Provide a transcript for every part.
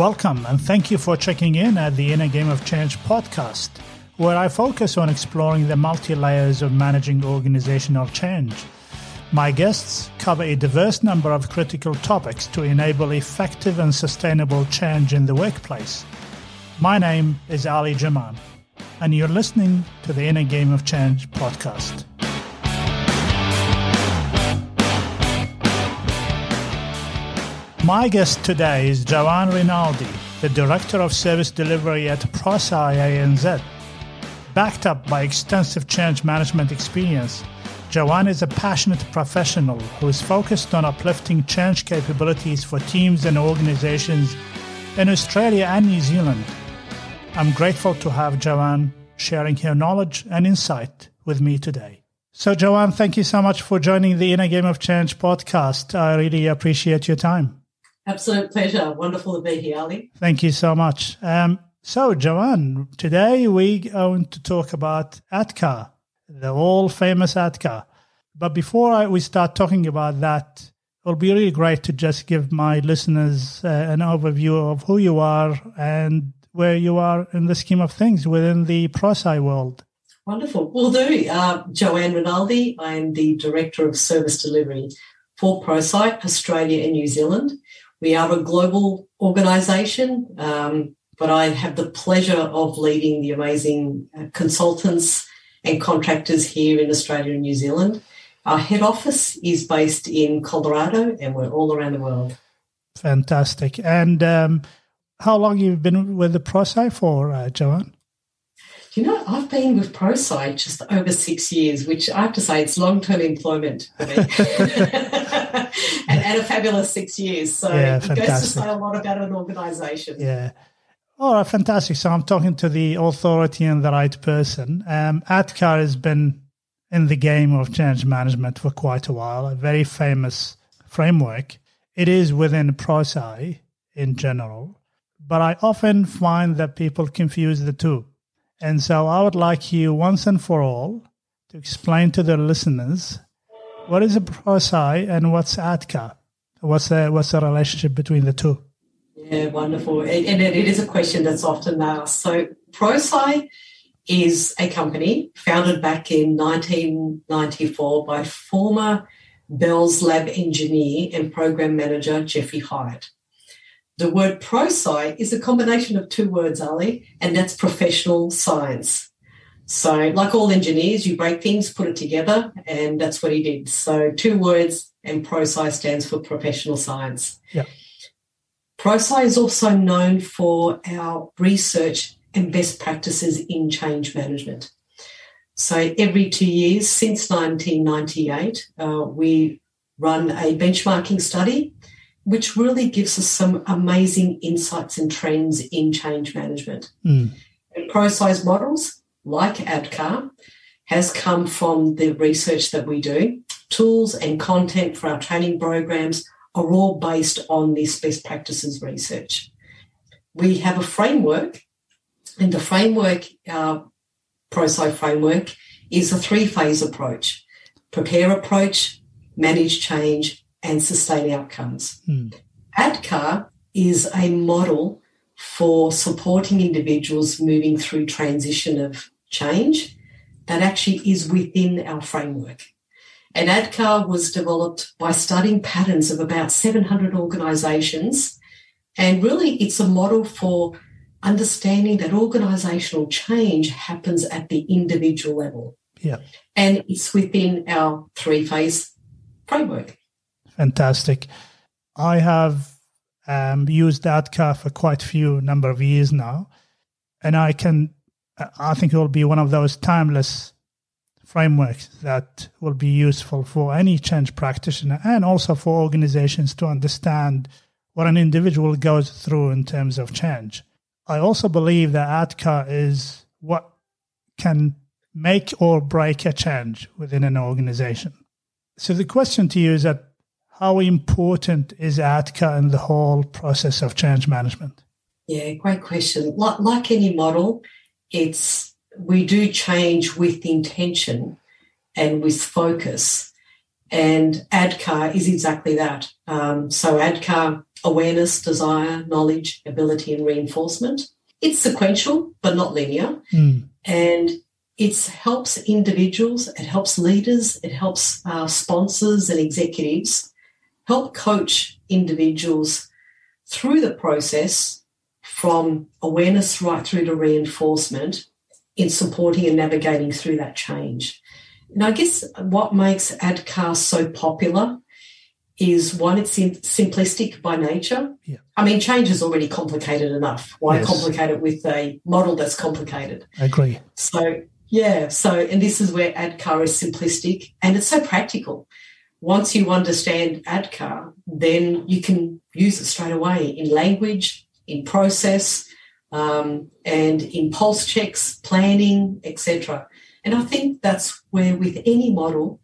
Welcome and thank you for checking in at the Inner Game of Change podcast, where I focus on exploring the multi layers of managing organizational change. My guests cover a diverse number of critical topics to enable effective and sustainable change in the workplace. My name is Ali Juma, and you're listening to the Inner Game of Change podcast. My guest today is Joanne Rinaldi, the Director of Service Delivery at ProSci ANZ. Backed up by extensive change management experience, Joanne is a passionate professional who is focused on uplifting change capabilities for teams and organizations in Australia and New Zealand. I'm grateful to have Joanne sharing her knowledge and insight with me today. So, Joanne, thank you so much for joining the Inner Game of Change podcast. I really appreciate your time. Absolute pleasure. Wonderful to be here, Ali. Thank you so much. Um, so, Joanne, today we're going to talk about ADKAR, the all famous ADKAR. But before I, we start talking about that, it'll be really great to just give my listeners uh, an overview of who you are and where you are in the scheme of things within the ProSci world. Wonderful. Will do. Uh, Joanne Rinaldi. I am the Director of Service Delivery for ProSci Australia and New Zealand. We are a global organisation, um, but I have the pleasure of leading the amazing uh, consultants and contractors here in Australia and New Zealand. Our head office is based in Colorado, and we're all around the world. Fantastic. And um, how long you've been with the ProSci for, uh, Joanne? You know, I've been with ProSci just over six years, which I have to say it's long term employment for me. and, and, a fabulous six years. So yeah, it fantastic. goes to say a lot about an organisation. Yeah. Oh, fantastic. So I'm talking to the authority and the right person. Um, ADKAR has been in the game of change management for quite a while, a very famous framework. It is within ProSci in general, but I often find that people confuse the two. And so I would like you once and for all to explain to the listeners what is a ProSci and what's ADKAR? What's the, what's the relationship between the two? Yeah, wonderful. And it, is a question that's often asked. So ProSci is a company founded back in 1994 by former Bell's Lab engineer and program manager Jeffrey Hiatt. The word ProSci is a combination of two words, Ali, and that's professional science. So, like all engineers, you break things, put it together, and that's what he did. So, two words, and ProSci stands for professional science. Yeah. ProSci is also known for our research and best practices in change management. So, every two years since 1998, uh, we run a benchmarking study which really gives us some amazing insights and trends in change management. Mm. And ProSci's models, like ADKAR, has come from the research that we do. Tools and content for our training programs are all based on this best practices research. We have a framework, and the framework, our ProSci framework, is a three phase approach prepare approach, manage change, and sustain outcomes. Mm. ADKAR is a model for supporting individuals moving through transition of change that actually is within our framework. And ADKAR was developed by studying patterns of about 700 organisations. And really, it's a model for understanding that organisational change happens at the individual level. Yeah. And it's within our three phase framework. Fantastic. I have um, used ADKAR for quite a few number of years now, and I can, I think it will be one of those timeless frameworks that will be useful for any change practitioner and also for organizations to understand what an individual goes through in terms of change. I also believe that ADKAR is what can make or break a change within an organization. So the question to you is that how important is ADKAR in the whole process of change management? Yeah, great question. Like, like any model, it's we do change with intention and with focus. And ADKAR is exactly that. Um, so ADKAR, awareness, desire, knowledge, ability, and reinforcement. It's sequential, but not linear. Mm. And it helps individuals, it helps leaders, it helps uh, sponsors and executives help coach individuals through the process from awareness right through to reinforcement in supporting and navigating through that change. And I guess what makes ADKAR so popular is one, it's simplistic by nature. Yeah. I mean, change is already complicated enough. Why Yes. complicate it with a model that's complicated? I agree. So, yeah, so, and this is where ADKAR is simplistic and it's so practical. Once you understand ADKAR, then you can use it straight away in language, in process, um, and in pulse checks, planning, etc. And I think that's where, with any model,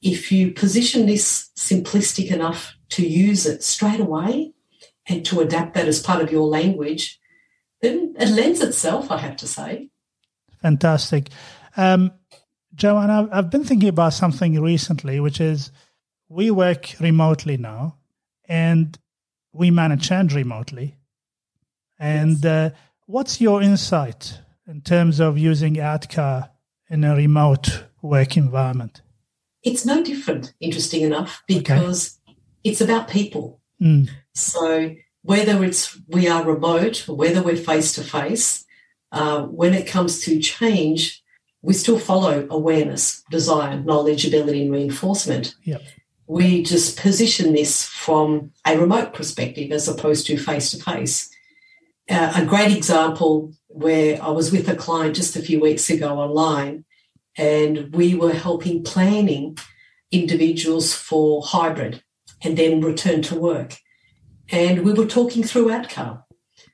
if you position this simplistic enough to use it straight away and to adapt that as part of your language, then it lends itself, I have to say. Fantastic. Um, Joanne, I've been thinking about something recently, which is we work remotely now and we manage change remotely. And uh, what's your insight in terms of using ADKAR in a remote work environment? It's no different, interesting enough, because it's about people. Mm, So whether it's we are remote or whether we're face to face, uh, when it comes to change, we still follow awareness, desire, knowledge, ability, and reinforcement. Yep. We just position this from a remote perspective as opposed to face to face. A great example where I was with a client just a few weeks ago online, and we were helping planning individuals for hybrid and then return to work and we were talking through ADKAR.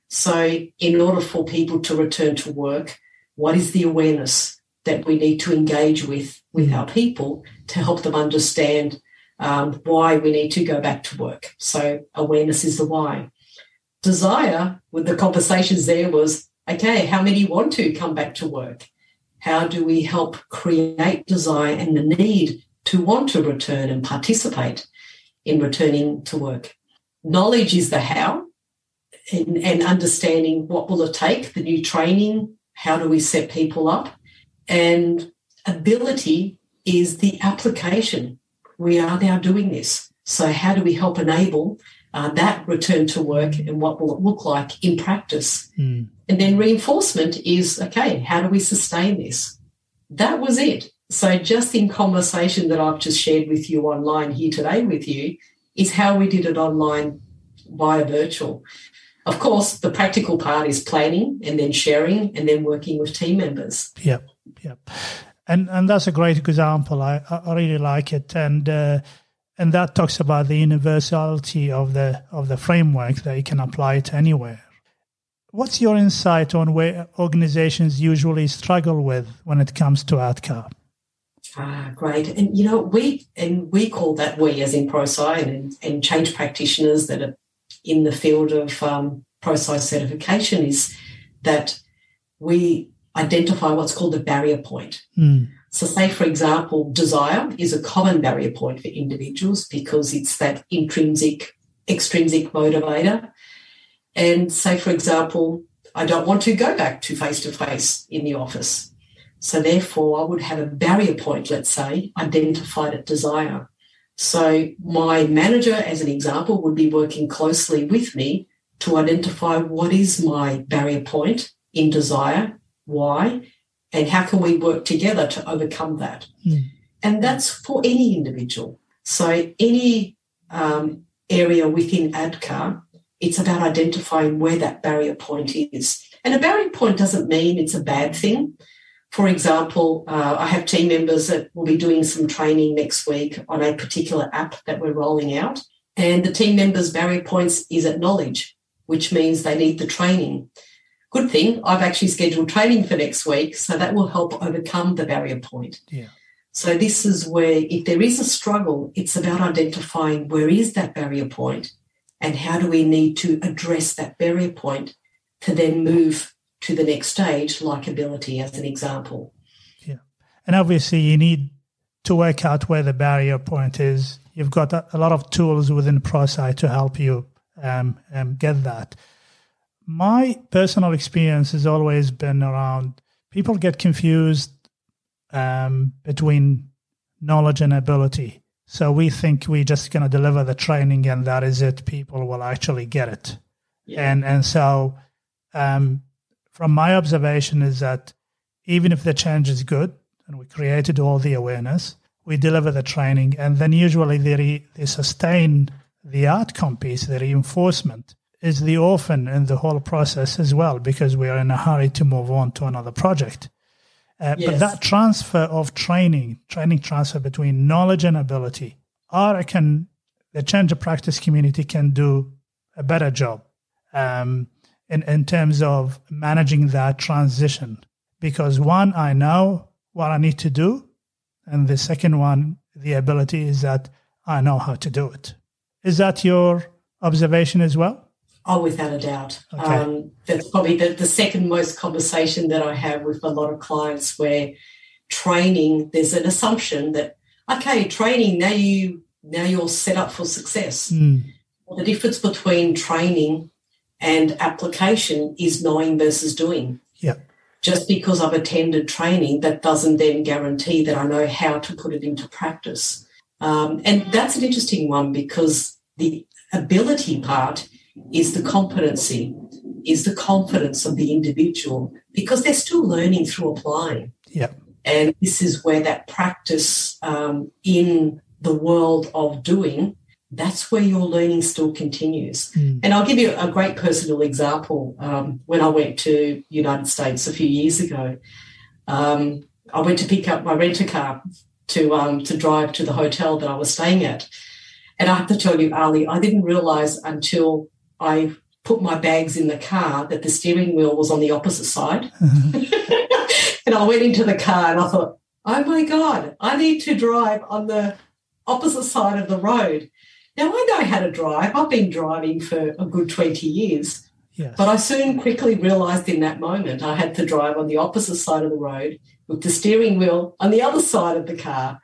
So, in order for people to return to work, what is the awareness that we need to engage with with mm. our people to help them understand um, why we need to go back to work? So, awareness is the why. Desire, with the conversations there, was okay, how many want to come back to work? How do we help create desire and the need to want to return and participate in returning to work? knowledge is the how and, and understanding what will it take the new training how do we set people up and ability is the application we are now doing this so how do we help enable uh, that return to work and what will it look like in practice mm, and then reinforcement is okay how do we sustain this that was it so just in conversation that i've just shared with you online here today with you is how we did it online via virtual. Of course, the practical part is planning and then sharing and then working with team members. Yep, yep. And and that's a great example. I I really like it, and uh, and that talks about the universality of the of the framework that you can apply it anywhere. What's your insight on where organizations usually struggle with when it comes to ADKAR? Ah, great. And you know, we and we call that we as in ProSci and, and change practitioners that are in the field of um, ProSci certification is that we identify what's called a barrier point. Mm, So, say, for example, desire is a common barrier point for individuals because it's that intrinsic, extrinsic motivator. And say, for example, I don't want to go back to face to face in the office. So, therefore, I would have a barrier point, let's say, identified at desire. So, my manager, as an example, would be working closely with me to identify what is my barrier point in desire, why, and how can we work together to overcome that. Mm. And that's for any individual. So, any um, area within ADKAR, it's about identifying where that barrier point is. And a barrier point doesn't mean it's a bad thing. For example, uh, I have team members that will be doing some training next week on a particular app that we're rolling out. And the team members' barrier points is at knowledge, which means they need the training. Good thing, I've actually scheduled training for next week, so that will help overcome the barrier point. Yeah. So this is where if there is a struggle, it's about identifying where is that barrier point and how do we need to address that barrier point to then move to the next stage, like ability as an example. Yeah. And obviously, you need to work out where the barrier point is. You've got a, lot of tools within ProSci to help you um, um, get that. My personal experience has always been around people get confused um, between knowledge and ability. So we think we're just going to deliver the training and that is it. People will actually get it. Yeah. And and so um, from my observation is that even if the change is good and we created all the awareness, we deliver the training and then usually they, re, they sustain the outcome piece, the reinforcement is the orphan in the whole process as well because we are in a hurry to move on to another project. Uh, yes. But that transfer of training, training transfer between knowledge and ability, I reckon the change of practice community can do a better job um, in, in terms of managing that transition. Because one, I know what I need to do. And the second one, the ability is that I know how to do it. Is that your observation as well? Oh, without a doubt. Okay. Um, that's probably the, the second most conversation that I have with a lot of clients where training, there's an assumption that, okay, training, now you now you're set up for success. Mm. Well, the difference between training and application is knowing versus doing. Yeah. Just because I've attended training, that doesn't then guarantee that I know how to put it into practice. Um, and that's an interesting one because the ability part is the competency, is the confidence of the individual because they're still learning through applying. Yeah. And this is where that practice um, in the world of doing, that's where your learning still continues. Mm. And I'll give you a great personal example. Um, when I went to United States a few years ago, um, I went to pick up my renter car to um, to drive to the hotel that I was staying at. And I have to tell you, Ali, I didn't realize until I put my bags in the car that the steering wheel was on the opposite side. and I went into the car and I thought, oh my God, I need to drive on the opposite side of the road. Now I know how to drive. I've been driving for a good 20 years. Yes. But I soon quickly realized in that moment I had to drive on the opposite side of the road with the steering wheel on the other side of the car.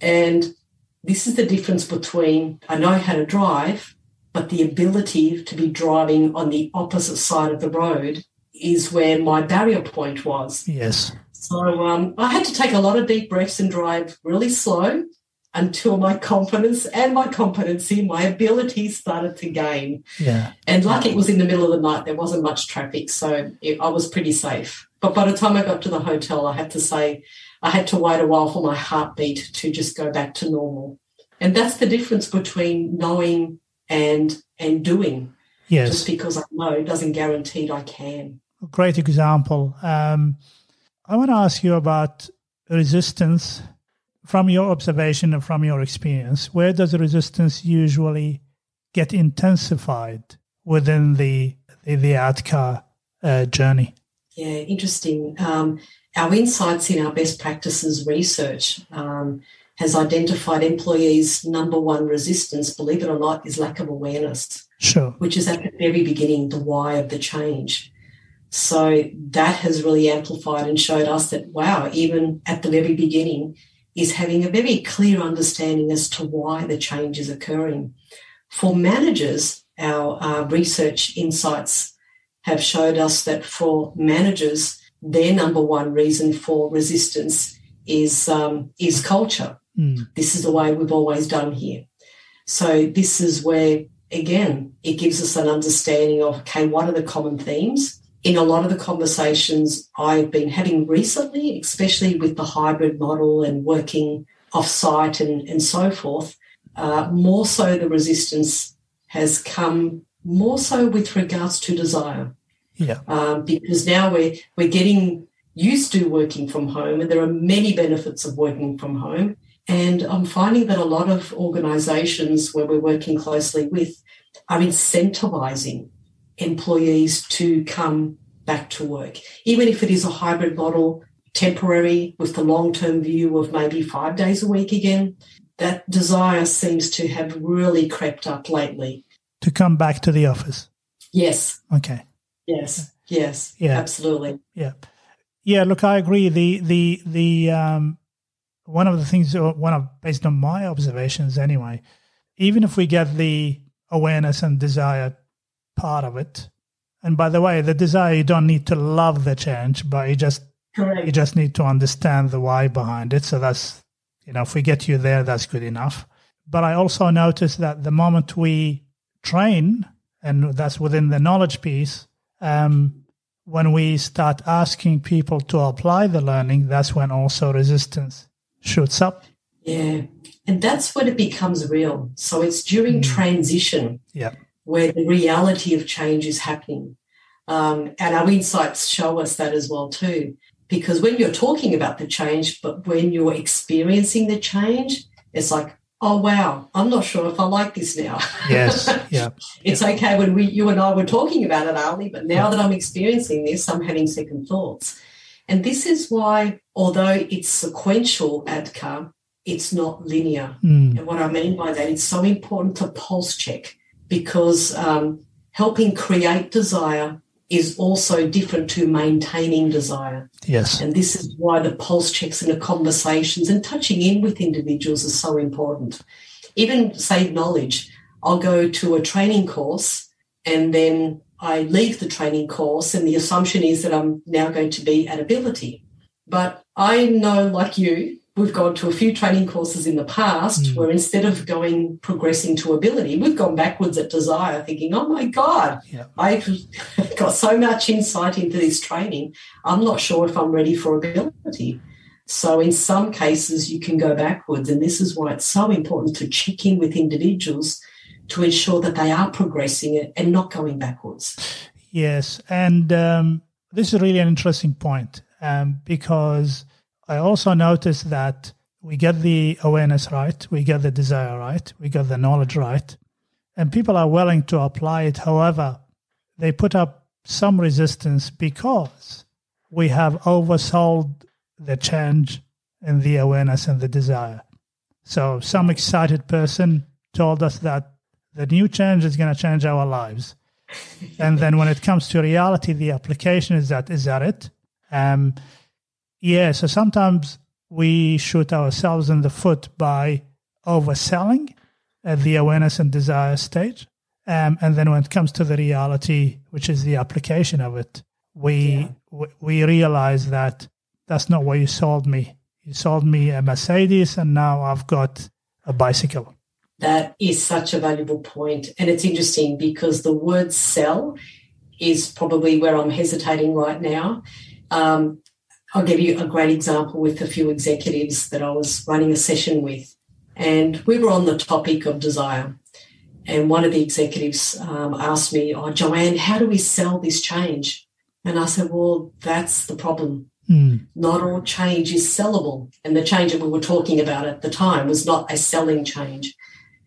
And this is the difference between I know how to drive but the ability to be driving on the opposite side of the road is where my barrier point was. Yes. So um, I had to take a lot of deep breaths and drive really slow until my confidence and my competency, my ability started to gain. Yeah. And like it was in the middle of the night, there wasn't much traffic, so it, I was pretty safe. But by the time I got to the hotel, I had to say I had to wait a while for my heartbeat to just go back to normal. And that's the difference between knowing and and doing. Yes. Just because I know doesn't guarantee I can. Great example. Um, I want to ask you about resistance from your observation and from your experience. Where does resistance usually get intensified within the the, the uh, journey? Yeah, interesting. Um, our insights in our best practices research um, has identified employees' number one resistance, believe it or not, is lack of awareness. Sure. Which is at the very beginning, the why of the change. So that has really amplified and showed us that, wow, even at the very beginning, is having a very clear understanding as to why the change is occurring. For managers, our uh, research insights have showed us that for managers, their number one reason for resistance is um, is culture. Mm. This is the way we've always done here. So this is where, again, it gives us an understanding of, okay, what are the common themes? In a lot of the conversations I've been having recently, especially with the hybrid model and working off site and, and so forth, uh, more so the resistance has come more so with regards to desire. Yeah. Um, because now we're we're getting used to working from home, and there are many benefits of working from home. And I'm finding that a lot of organizations where we're working closely with are incentivizing employees to come back to work, even if it is a hybrid model, temporary with the long term view of maybe five days a week again. That desire seems to have really crept up lately. To come back to the office? Yes. Okay. Yes. Yes. Yeah. Absolutely. Yeah. Yeah. Look, I agree. The, the, the, um, one of the things, one of based on my observations anyway, even if we get the awareness and desire part of it, and by the way, the desire you don't need to love the change, but you just Correct. you just need to understand the why behind it. So that's you know, if we get you there, that's good enough. But I also noticed that the moment we train, and that's within the knowledge piece, um, when we start asking people to apply the learning, that's when also resistance shoots up. Yeah. And that's when it becomes real. So it's during mm. transition yeah. where the reality of change is happening. Um, and our insights show us that as well too. Because when you're talking about the change, but when you're experiencing the change, it's like, oh wow, I'm not sure if I like this now. Yes, yeah. it's yeah. okay when we, you and I were talking about it, Ali, but now yeah. that I'm experiencing this, I'm having second thoughts. And this is why, although it's sequential ADKAR, it's not linear. Mm. And what I mean by that, it's so important to pulse check because um, helping create desire is also different to maintaining desire. Yes. And this is why the pulse checks and the conversations and touching in with individuals is so important. Even say knowledge, I'll go to a training course and then I leave the training course and the assumption is that I'm now going to be at ability. But I know, like you, we've gone to a few training courses in the past mm. where instead of going progressing to ability, we've gone backwards at desire, thinking, oh my God, yeah. I've got so much insight into this training. I'm not sure if I'm ready for ability. So in some cases, you can go backwards. And this is why it's so important to check in with individuals to ensure that they are progressing and not going backwards. Yes. And um, this is really an interesting point um, because I also noticed that we get the awareness right, we get the desire right, we get the knowledge right, and people are willing to apply it. However, they put up some resistance because we have oversold the change in the awareness and the desire. So, some excited person told us that the new change is going to change our lives. and then when it comes to reality, the application is that, is that it? Um, yeah, so sometimes we shoot ourselves in the foot by overselling at the awareness and desire stage. Um, and then when it comes to the reality, which is the application of it, we yeah. we realize that that's not what you sold me. You sold me a Mercedes, and now I've got a bicycle. That is such a valuable point. and it's interesting because the word "sell" is probably where I'm hesitating right now. Um, I'll give you a great example with a few executives that I was running a session with. And we were on the topic of desire. And one of the executives um, asked me, Oh, Joanne, how do we sell this change? And I said, Well, that's the problem. Mm. Not all change is sellable. And the change that we were talking about at the time was not a selling change.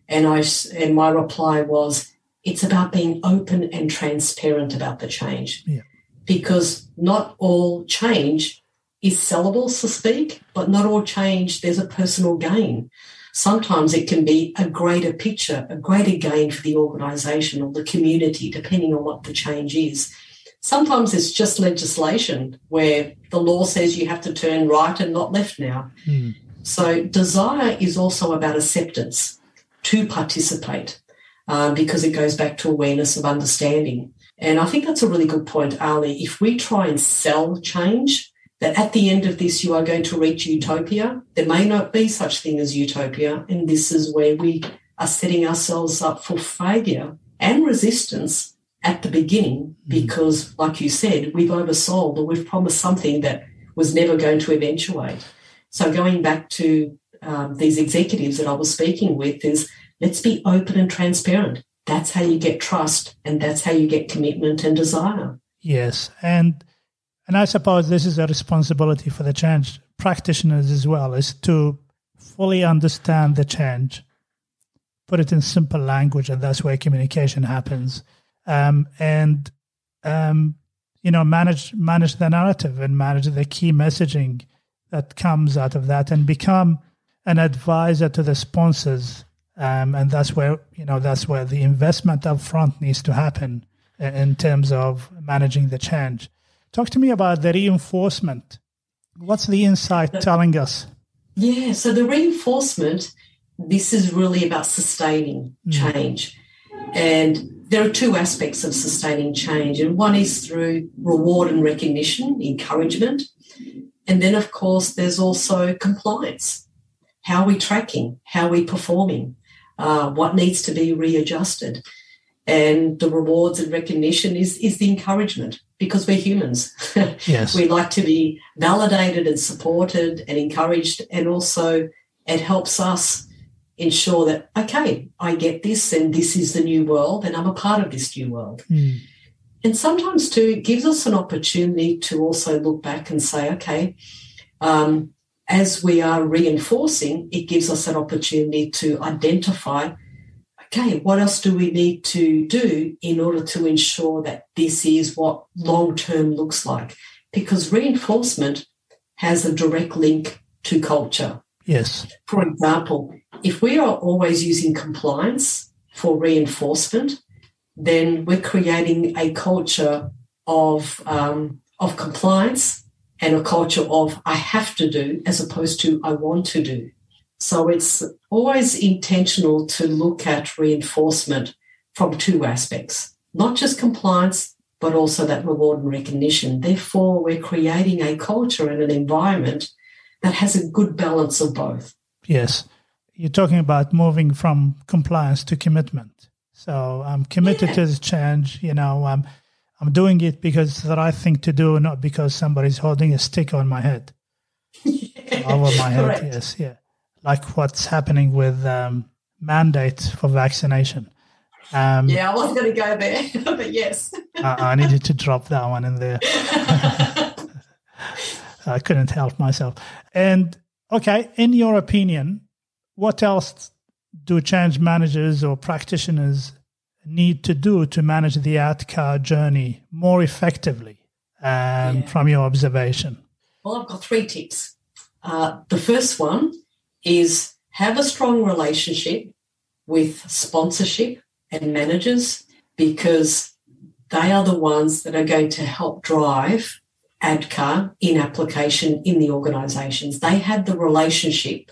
And I and my reply was, it's about being open and transparent about the change. Yeah. Because not all change is sellable, so to speak, but not all change, there's a personal gain. Sometimes it can be a greater picture, a greater gain for the organisation or the community, depending on what the change is. Sometimes it's just legislation where the law says you have to turn right and not left now. Mm. So desire is also about acceptance to participate um, because it goes back to awareness of understanding. And I think that's a really good point, Ali. If we try and sell change, that at the end of this you are going to reach utopia. There may not be such thing as utopia, and this is where we are setting ourselves up for failure and resistance at the beginning mm. because, like you said, we've oversold or we've promised something that was never going to eventuate. So going back to um, these executives that I was speaking with is let's be open and transparent. That's how you get trust and that's how you get commitment and desire. Yes. And and I suppose this is a responsibility for the change practitioners as well, is to fully understand the change, put it in simple language, and that's where communication happens. Um, and um, you know, manage manage the narrative and manage the key messaging that comes out of that, and become an advisor to the sponsors. Um, and that's where you know that's where the investment up front needs to happen in terms of managing the change. Talk to me about the reinforcement. What's the insight telling us? Yeah, so the reinforcement, this is really about sustaining mm. change. And there are two aspects of sustaining change, and one is through reward and recognition, encouragement. And then, of course, there's also compliance. How are we tracking? How are we performing? Uh, what needs to be readjusted? And the rewards and recognition is, is the encouragement because we're humans. Yes. we like to be validated and supported and encouraged. And also, it helps us ensure that, okay, I get this and this is the new world and I'm a part of this new world. Mm. And sometimes, too, it gives us an opportunity to also look back and say, okay, um, as we are reinforcing, it gives us an opportunity to identify, okay, what else do we need to do in order to ensure that this is what long term looks like? Because reinforcement has a direct link to culture. Yes. For example, if we are always using compliance for reinforcement, then we're creating a culture of um, of compliance and a culture of I have to do as opposed to I want to do. So it's always intentional to look at reinforcement from two aspects, not just compliance, but also that reward and recognition. Therefore, we're creating a culture and an environment that has a good balance of both. Yes. You're talking about moving from compliance to commitment. So I'm committed yeah. to this change. You know, I'm I'm doing it because it's the right thing to do, not because somebody's holding a stick on my head. Yeah. Over my head, Correct. yes, yeah. Like what's happening with um, mandate for vaccination. Um, yeah, I wasn't going to go there, but yes. I, I needed to drop that one in there. I couldn't help myself. And okay, in your opinion, what else do change managers or practitioners need to do to manage the ADKAR journey more effectively um, yeah. from your observation? Well, I've got three tips. Uh, the first one is have a strong relationship with sponsorship and managers because they are the ones that are going to help drive ADKAR in application in the organisations. They have the relationship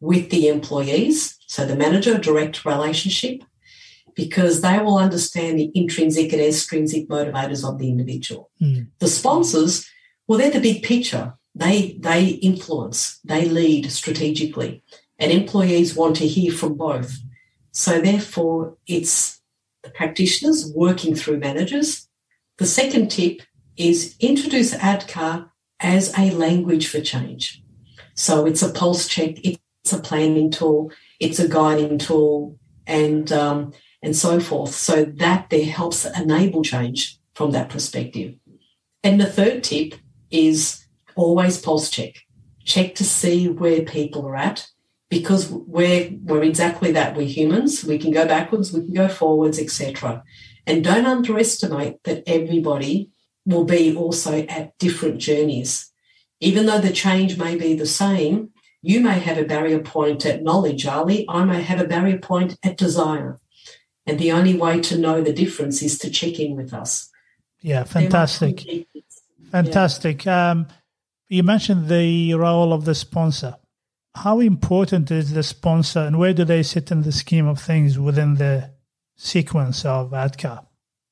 with the employees, so the manager direct relationship, because they will understand the intrinsic and extrinsic motivators of the individual. Mm. The sponsors, well, they're the big picture. They they influence, they lead strategically, and employees want to hear from both. So therefore, it's the practitioners working through managers. The second tip is introduce ADKAR as a language for change. So it's a pulse check, it's a planning tool, it's a guiding tool, and um, and so forth. So that there helps enable change from that perspective. And the third tip is always pulse check. Check to see where people are at because we're we're exactly that. We're humans. We can go backwards, we can go forwards, etc. And don't underestimate that everybody will be also at different journeys. Even though the change may be the same, you may have a barrier point at knowledge, Ali. I may have a barrier point at desire. And the only way to know the difference is to check in with us. Yeah, fantastic. Fantastic. Yeah. Um, you mentioned the role of the sponsor. How important is the sponsor and where do they sit in the scheme of things within the sequence of ADKAR?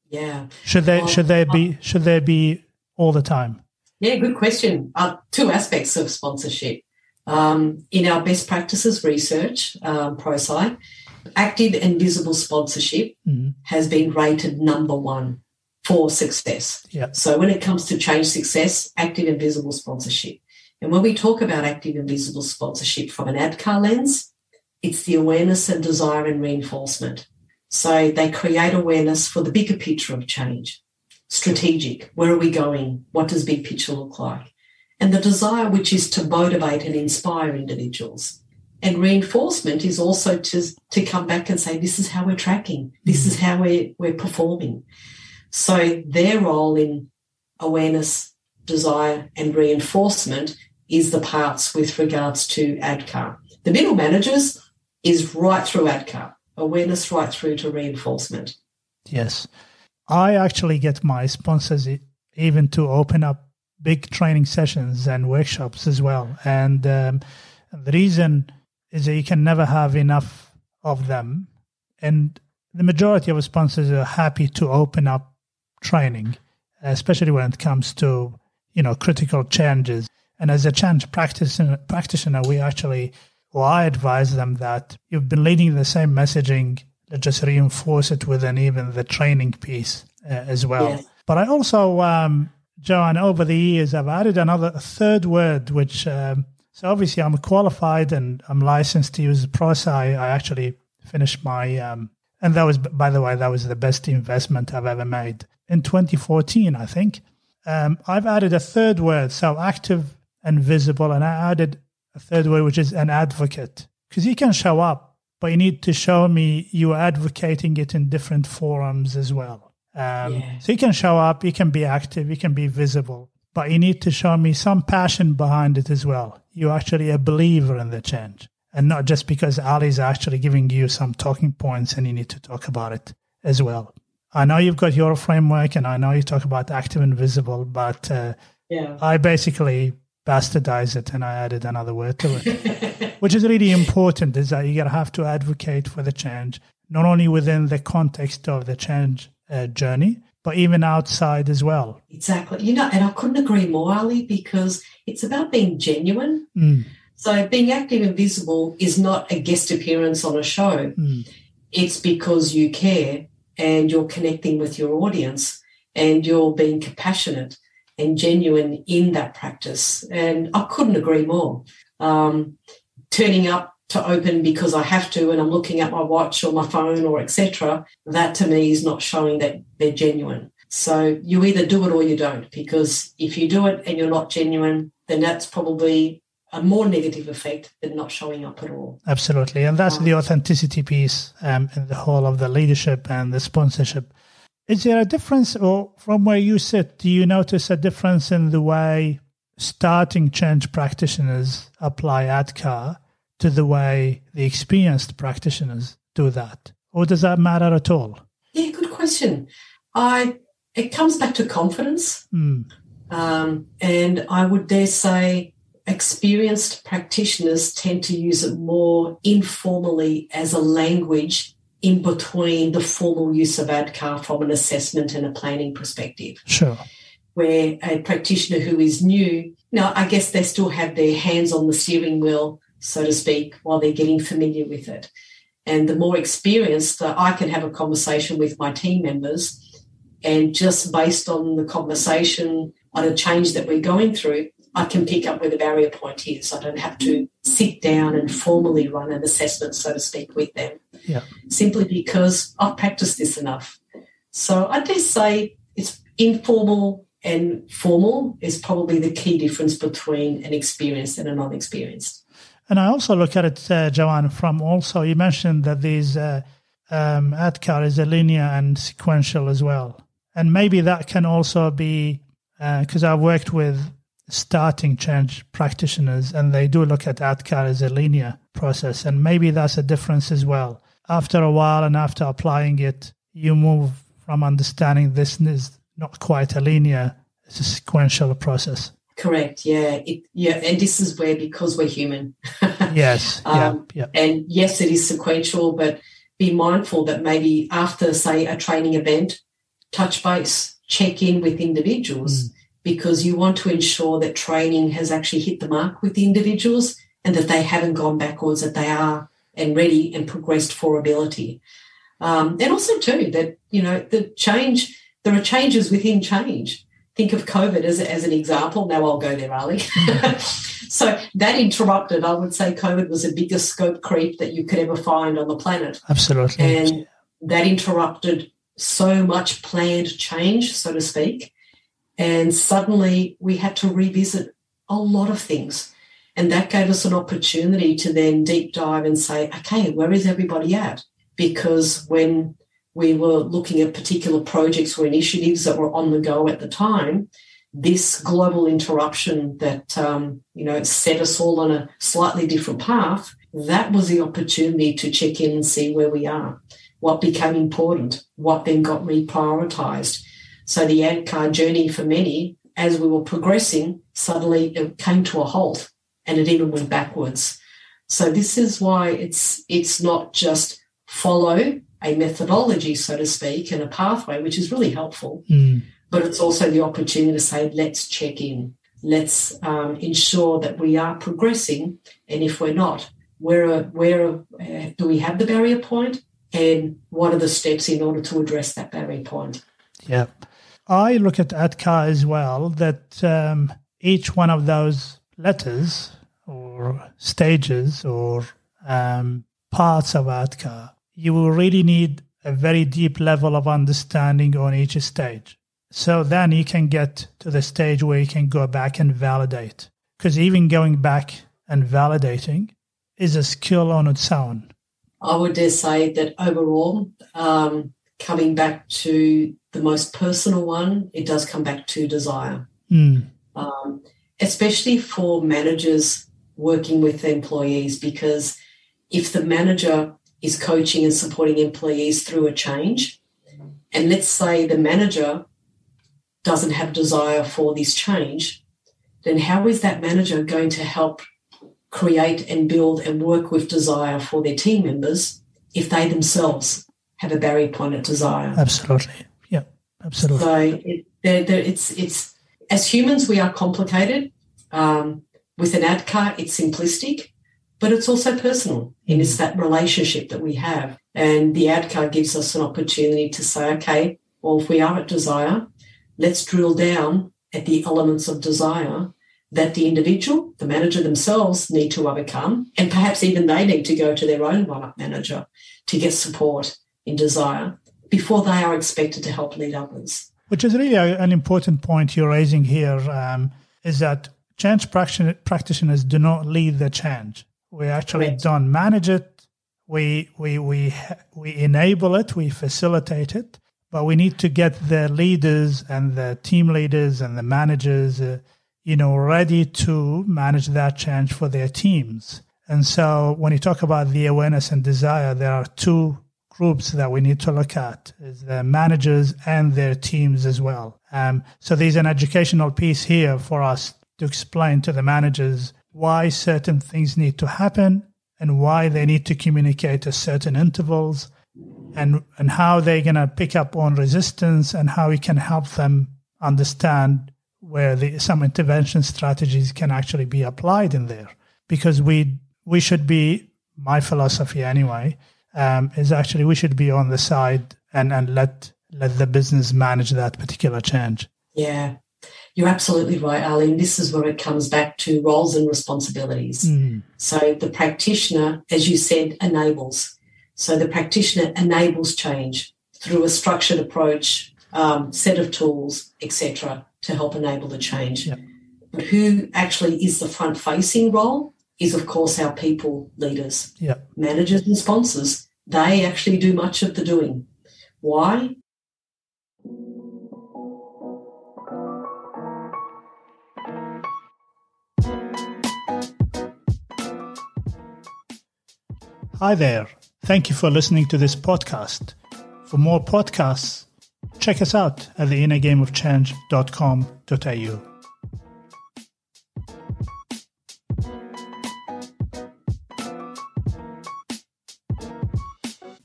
Yeah. Should they should they be should they be all the time? Yeah, good question. Uh, two aspects of sponsorship. Um, in our best practices research, um, ProSci, active and visible sponsorship mm-hmm. has been rated number one for success. Yeah. So when it comes to change success, active and visible sponsorship. And when we talk about active and visible sponsorship from an ADKAR lens, it's the awareness and desire and reinforcement. So they create awareness for the bigger picture of change. Strategic. Where are we going? What does big picture look like? And the desire, which is to motivate and inspire individuals. And reinforcement is also to, to come back and say, this is how we're tracking. This is how we're, we're performing. So their role in awareness, desire, and reinforcement is the parts with regards to ADKAR. The middle managers is right through ADKAR awareness right through to reinforcement. Yes. I actually get my sponsors even to open up big training sessions and workshops as well. And um, And the reason is that you can never have enough of them. And the majority of sponsors are happy to open up training, especially when it comes to, you know, critical changes. And as a change practitioner, practitioner we actually, well, I advise them that you've been leading the same messaging, just reinforce it within even the training piece uh, as well. Yes. But I also, um, Joanne, over the years, I've added another third word, which um, so obviously I'm qualified and I'm licensed to use ProSci. I actually finished my, um, and that was, by the way, that was the best investment I've ever made in 2014, I think. Um, I've added a third word, so active and visible, and I added a third word, which is an advocate, because you can show up, but you need to show me you are advocating it in different forums as well. Um, yeah. So you can show up, you can be active, you can be visible, but you need to show me some passion behind it as well. You're actually a believer in the change and not just because Ali is actually giving you some talking points and you need to talk about it as well. I know you've got your framework and I know you talk about active and visible, but uh, yeah. I basically bastardized it and I added another word to it, which is really important is that you're going to have to advocate for the change, not only within the context of the change uh, journey, but even outside as well. Exactly. You know, and I couldn't agree more, Ali, because it's about being genuine. Mm. So being active and visible is not a guest appearance on a show. Mm. It's because you care and you're connecting with your audience and you're being compassionate and genuine in that practice. And I couldn't agree more. Um, turning up to open because I have to and I'm looking at my watch or my phone or etc. That to me is not showing that they're genuine. So you either do it or you don't because if you do it and you're not genuine, then that's probably a more negative effect than not showing up at all. Absolutely. And that's um, the authenticity piece um, in the whole of the leadership and the sponsorship. Is there a difference, or from where you sit, do you notice a difference in the way starting change practitioners apply ADKAR to the way the experienced practitioners do that? Or does that matter at all? Yeah, good question. I it comes back to confidence, mm. um, and I would dare say experienced practitioners tend to use it more informally as a language in between the formal use of ADKAR from an assessment and a planning perspective. Sure. Where a practitioner who is new, now I guess they still have their hands on the steering wheel so to speak, while they're getting familiar with it. And the more experienced that I can have a conversation with my team members, and just based on the conversation on a change that we're going through, I can pick up where the barrier point is. I don't have to sit down and formally run an assessment, so to speak, with them. Yeah. Simply because I've practiced this enough. So I dare say it's informal and formal is probably the key difference between an experienced and a non-experienced. And I also look at it, uh, Joanne, from also, you mentioned that these uh, um, ADKAR is a linear and sequential as well. And maybe that can also be, because uh, I've worked with starting change practitioners and they do look at ADKAR as a linear process. And maybe that's a difference as well. After a while and after applying it, you move from understanding this is not quite a linear, it's a sequential process. Correct. Yeah. It, yeah. And this is where, because we're human. yes. um, yeah, yeah. And yes, it is sequential, but be mindful that maybe after, say, a training event, touch base, check in with individuals mm. because you want to ensure that training has actually hit the mark with the individuals and that they haven't gone backwards, that they are and ready and progressed for ability. Um, and also, too, that, you know, the change, there are changes within change think of COVID as, as an example. Now I'll go there, Ali. so that interrupted, I would say COVID was the biggest scope creep that you could ever find on the planet. Absolutely. And that interrupted so much planned change, so to speak. And suddenly we had to revisit a lot of things. And that gave us an opportunity to then deep dive and say, okay, where is everybody at? Because when we were looking at particular projects or initiatives that were on the go at the time, this global interruption that um, you know set us all on a slightly different path, that was the opportunity to check in and see where we are, what became important, what then got reprioritized. So the ADKAR journey for many, as we were progressing, suddenly it came to a halt and it even went backwards. So this is why it's it's not just follow a methodology, so to speak, and a pathway, which is really helpful. Mm. But it's also the opportunity to say, let's check in. Let's um, ensure that we are progressing. And if we're not, where, where uh, do we have the barrier point? And what are the steps in order to address that barrier point? Yeah. I look at ADKAR as well, that um, each one of those letters or stages or um, parts of ADKAR you will really need a very deep level of understanding on each stage. So then you can get to the stage where you can go back and validate. Because even going back and validating is a skill on its own. I would dare say that overall, um, coming back to the most personal one, it does come back to desire. Mm. Um, especially for managers working with employees, because if the manager is coaching and supporting employees through a change. And let's say the manager doesn't have desire for this change, then how is that manager going to help create and build and work with desire for their team members if they themselves have a barrier point of desire? Absolutely. Yeah, absolutely. So it, they're, they're, it's, it's, as humans, we are complicated. Um, with an ADKAR, it's simplistic but it's also personal and it's that relationship that we have. And the ADKAR gives us an opportunity to say, okay, well, if we are at desire, let's drill down at the elements of desire that the individual, the manager themselves need to overcome. And perhaps even they need to go to their own one-up manager to get support in desire before they are expected to help lead others. Which is really a, an important point you're raising here. Um, is that change practitioners do not lead the change. We actually right. don't manage it. We we we we enable it. We facilitate it. But we need to get the leaders and the team leaders and the managers, uh, you know, ready to manage that change for their teams. And so, when you talk about the awareness and desire, there are two groups that we need to look at: is the managers and their teams as well. Um, so, there's an educational piece here for us to explain to the managers why certain things need to happen and why they need to communicate at certain intervals and and how they're going to pick up on resistance and how we can help them understand where the, some intervention strategies can actually be applied in there. Because we we should be my philosophy anyway um, is actually we should be on the side and and let let the business manage that particular change. Yeah you're absolutely right, Arlene. This is where it comes back to roles and responsibilities. Mm. So the practitioner, as you said, enables. So the practitioner enables change through a structured approach, um, set of tools, etc., to help enable the change. But who actually is the front facing role is, of course, our people leaders, managers, and sponsors. They actually do much of the doing. Why? Hi there. Thank you for listening to this podcast. For more podcasts, check us out at theinnergameofchange.com.au.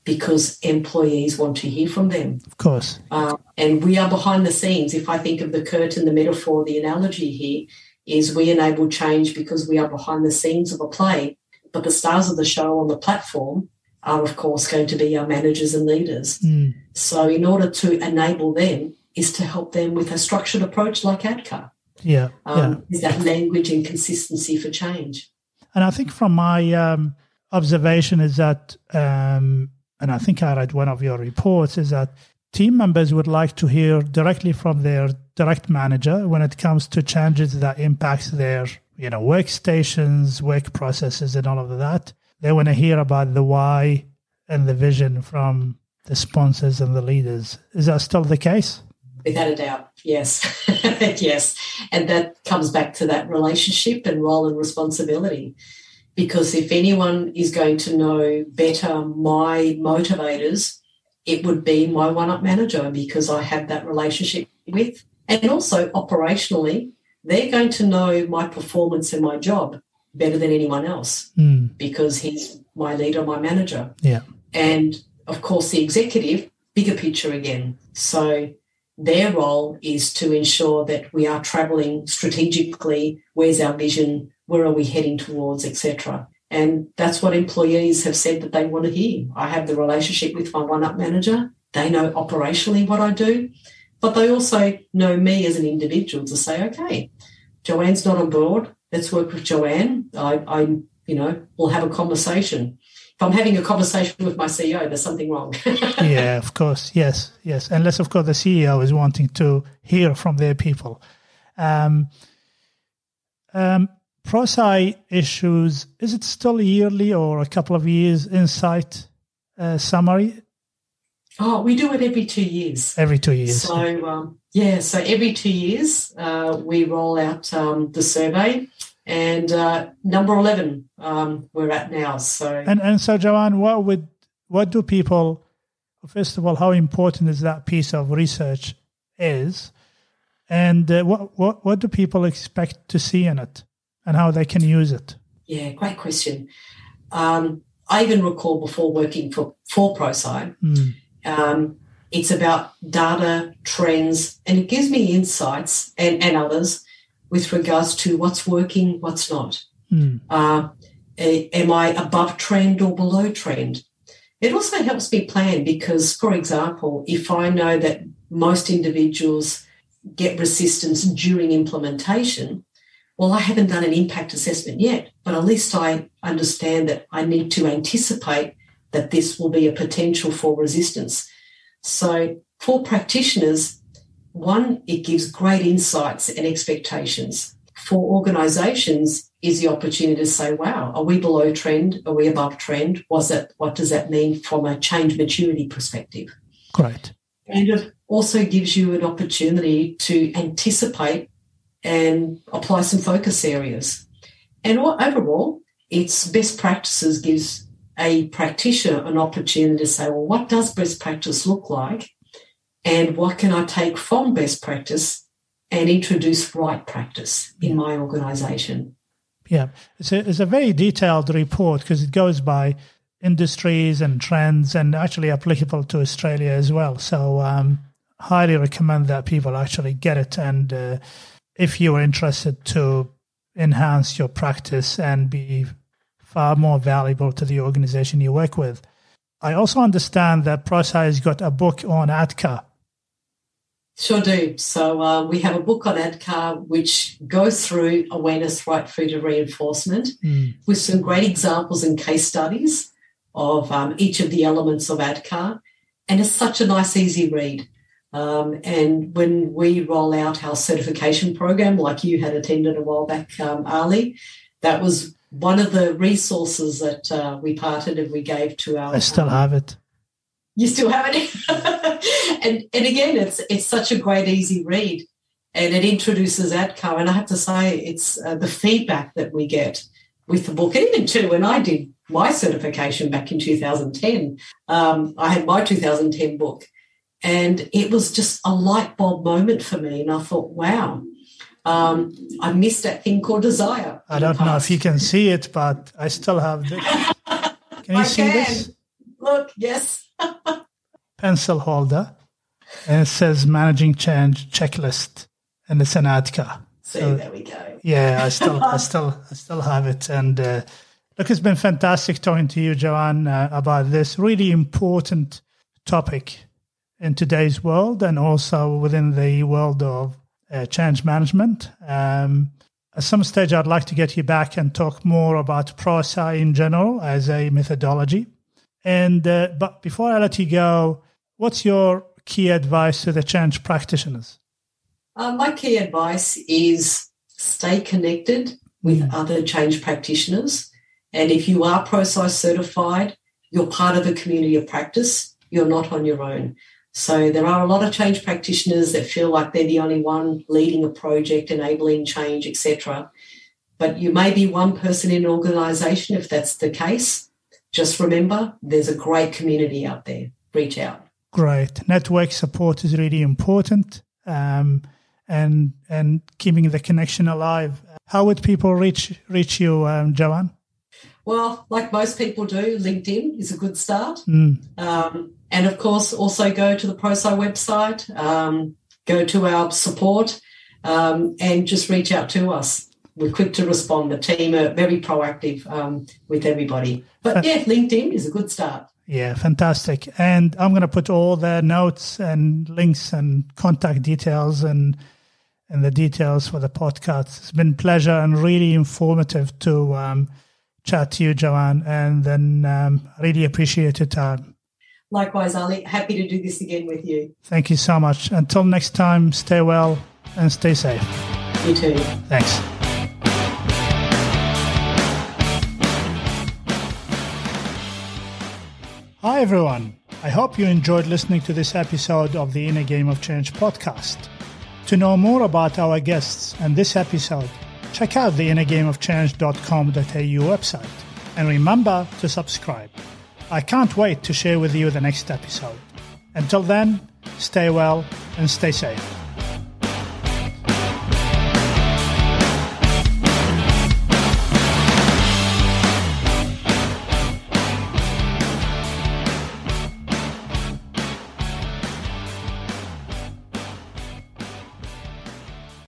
Because employees want to hear from them. Of course. Uh, and we are behind the scenes. If I think of the curtain, the metaphor, the analogy here is we enable change because we are behind the scenes of a play but the stars of the show on the platform are, of course, going to be our managers and leaders. Mm. So, in order to enable them, is to help them with a structured approach like ADKAR. Yeah, um, yeah. Is that language and consistency for change? And I think from my um, observation is that, um, and I think I read one of your reports, is that team members would like to hear directly from their direct manager when it comes to changes that impacts their you know, workstations, work processes, and all of that. They want to hear about the why and the vision from the sponsors and the leaders. Is that still the case? Without a doubt, yes. yes. And that comes back to that relationship and role and responsibility. Because if anyone is going to know better my motivators, it would be my one up manager because I have that relationship with. And also operationally, they're going to know my performance and my job better than anyone else Mm. because he's my leader, my manager. Yeah. And of course, the executive, bigger picture again. So their role is to ensure that we are traveling strategically. Where's our vision? Where are we heading towards, etc. And that's what employees have said that they want to hear. I have the relationship with my one up manager. They know operationally what I do, but they also know me as an individual to say, okay, Joanne's not on board. Let's work with Joanne. I, I you know, we'll have a conversation. If I'm having a conversation with my CEO, there's something wrong. yeah, of course. Yes, yes. Unless, of course, the CEO is wanting to hear from their people. Um, um, ProSci issues, is it still yearly or a couple of years insight uh, summary? oh, we do it every two years. Every two years. So um, yeah, so every two years uh, we roll out um, the survey, and uh, number eleven um, we're at now. So And and so, Joanne, what would what do people? First of all, how important is that piece of research is, and uh, what what what do people expect to see in it, and how they can use it? yeah, great question. Um, I even recall before working for for ProSci, Mm. It's about data trends, and it gives me insights and, and others with regards to what's working, what's not. Mm. Uh, am I above trend or below trend? It also helps me plan because, for example, if I know that most individuals get resistance during implementation, well, I haven't done an impact assessment yet, but at least I understand that I need to anticipate that this will be a potential for resistance. So, for practitioners, one, it gives great insights and expectations. For organizations, is the opportunity to say, wow, are we below trend? Are we above trend? Was it, what does that mean from a change maturity perspective? Great. And it also gives you an opportunity to anticipate and apply some focus areas. And overall, it's best practices gives a practitioner an opportunity to say, well, what does best practice look like? And what can I take from best practice and introduce right practice in my organization? Yeah, it's a, it's a very detailed report because it goes by industries and trends and actually applicable to Australia as well. So, um, highly recommend that people actually get it. And uh, if you are interested to enhance your practice and be far more valuable to the organization you work with, I also understand that ProSci has got a book on ADKAR. Sure do. So uh, we have a book on ADKAR which goes through awareness right through to reinforcement Mm. with some great examples and case studies of um, each of the elements of ADKAR. And it's such a nice, easy read. Um, and when we roll out our certification program, like you had attended a while back, um, Ali, that was one of the resources that uh, we parted and we gave to our. I still have it. you still have it. and and again, it's it's such a great, easy read, and it introduces ADKAR. And I have to say, it's uh, the feedback that we get with the book, and even too when I did my certification back in 2010, um, I had my 2010 book, and it was just a light bulb moment for me. And I thought, wow. Um, I missed that thing called desire. I don't know if you can see it, but I still have this. Can you I see can. this? Look, yes. pencil holder and it says managing change checklist and it's an ADKAR. See, So- there we go. Yeah, I still, I still, I still have it. And uh, look, it's been fantastic talking to you, Joanne, uh, about this really important topic in today's world and also within the world of uh, change management. Um, at some stage, I'd like to get you back and talk more about ProSci in general as a methodology. And uh, but before I let you go, what's your key advice to the change practitioners? Uh, my key advice is stay connected with Mm. other change practitioners. And if you are ProSci certified, you're part of a community of practice. You're not on your own. So there are a lot of change practitioners that feel like they're the only one leading a project, enabling change, etc. But you may be one person in an organization if that's the case. Just remember there's a great community out there. Reach out. Great. Network support is really important. Um, and and keeping the connection alive. How would people reach reach you, um, Joanne? Well, like most people do, LinkedIn is a good start. Mm. Um, and of course, also go to the ProSci website, um, go to our support, um, and just reach out to us. We're quick to respond. The team are very proactive um, with everybody. But yeah, LinkedIn is a good start. Yeah, fantastic. And I'm going to put all the notes and links and contact details and and the details for the podcast. It's been pleasure and really informative to um, chat to you, Joanne, and then um, really appreciate your time. Likewise, Ali. Happy to do this again with you. Thank you so much. Until next time, stay well and stay safe. You too. Thanks. Hi, everyone. I hope you enjoyed listening to this episode of the Inner Game of Change podcast. To know more about our guests and this episode, check out the innergameofchange.com.au website and remember to subscribe. I can't wait to share with you the next episode. Until then, stay well and stay safe.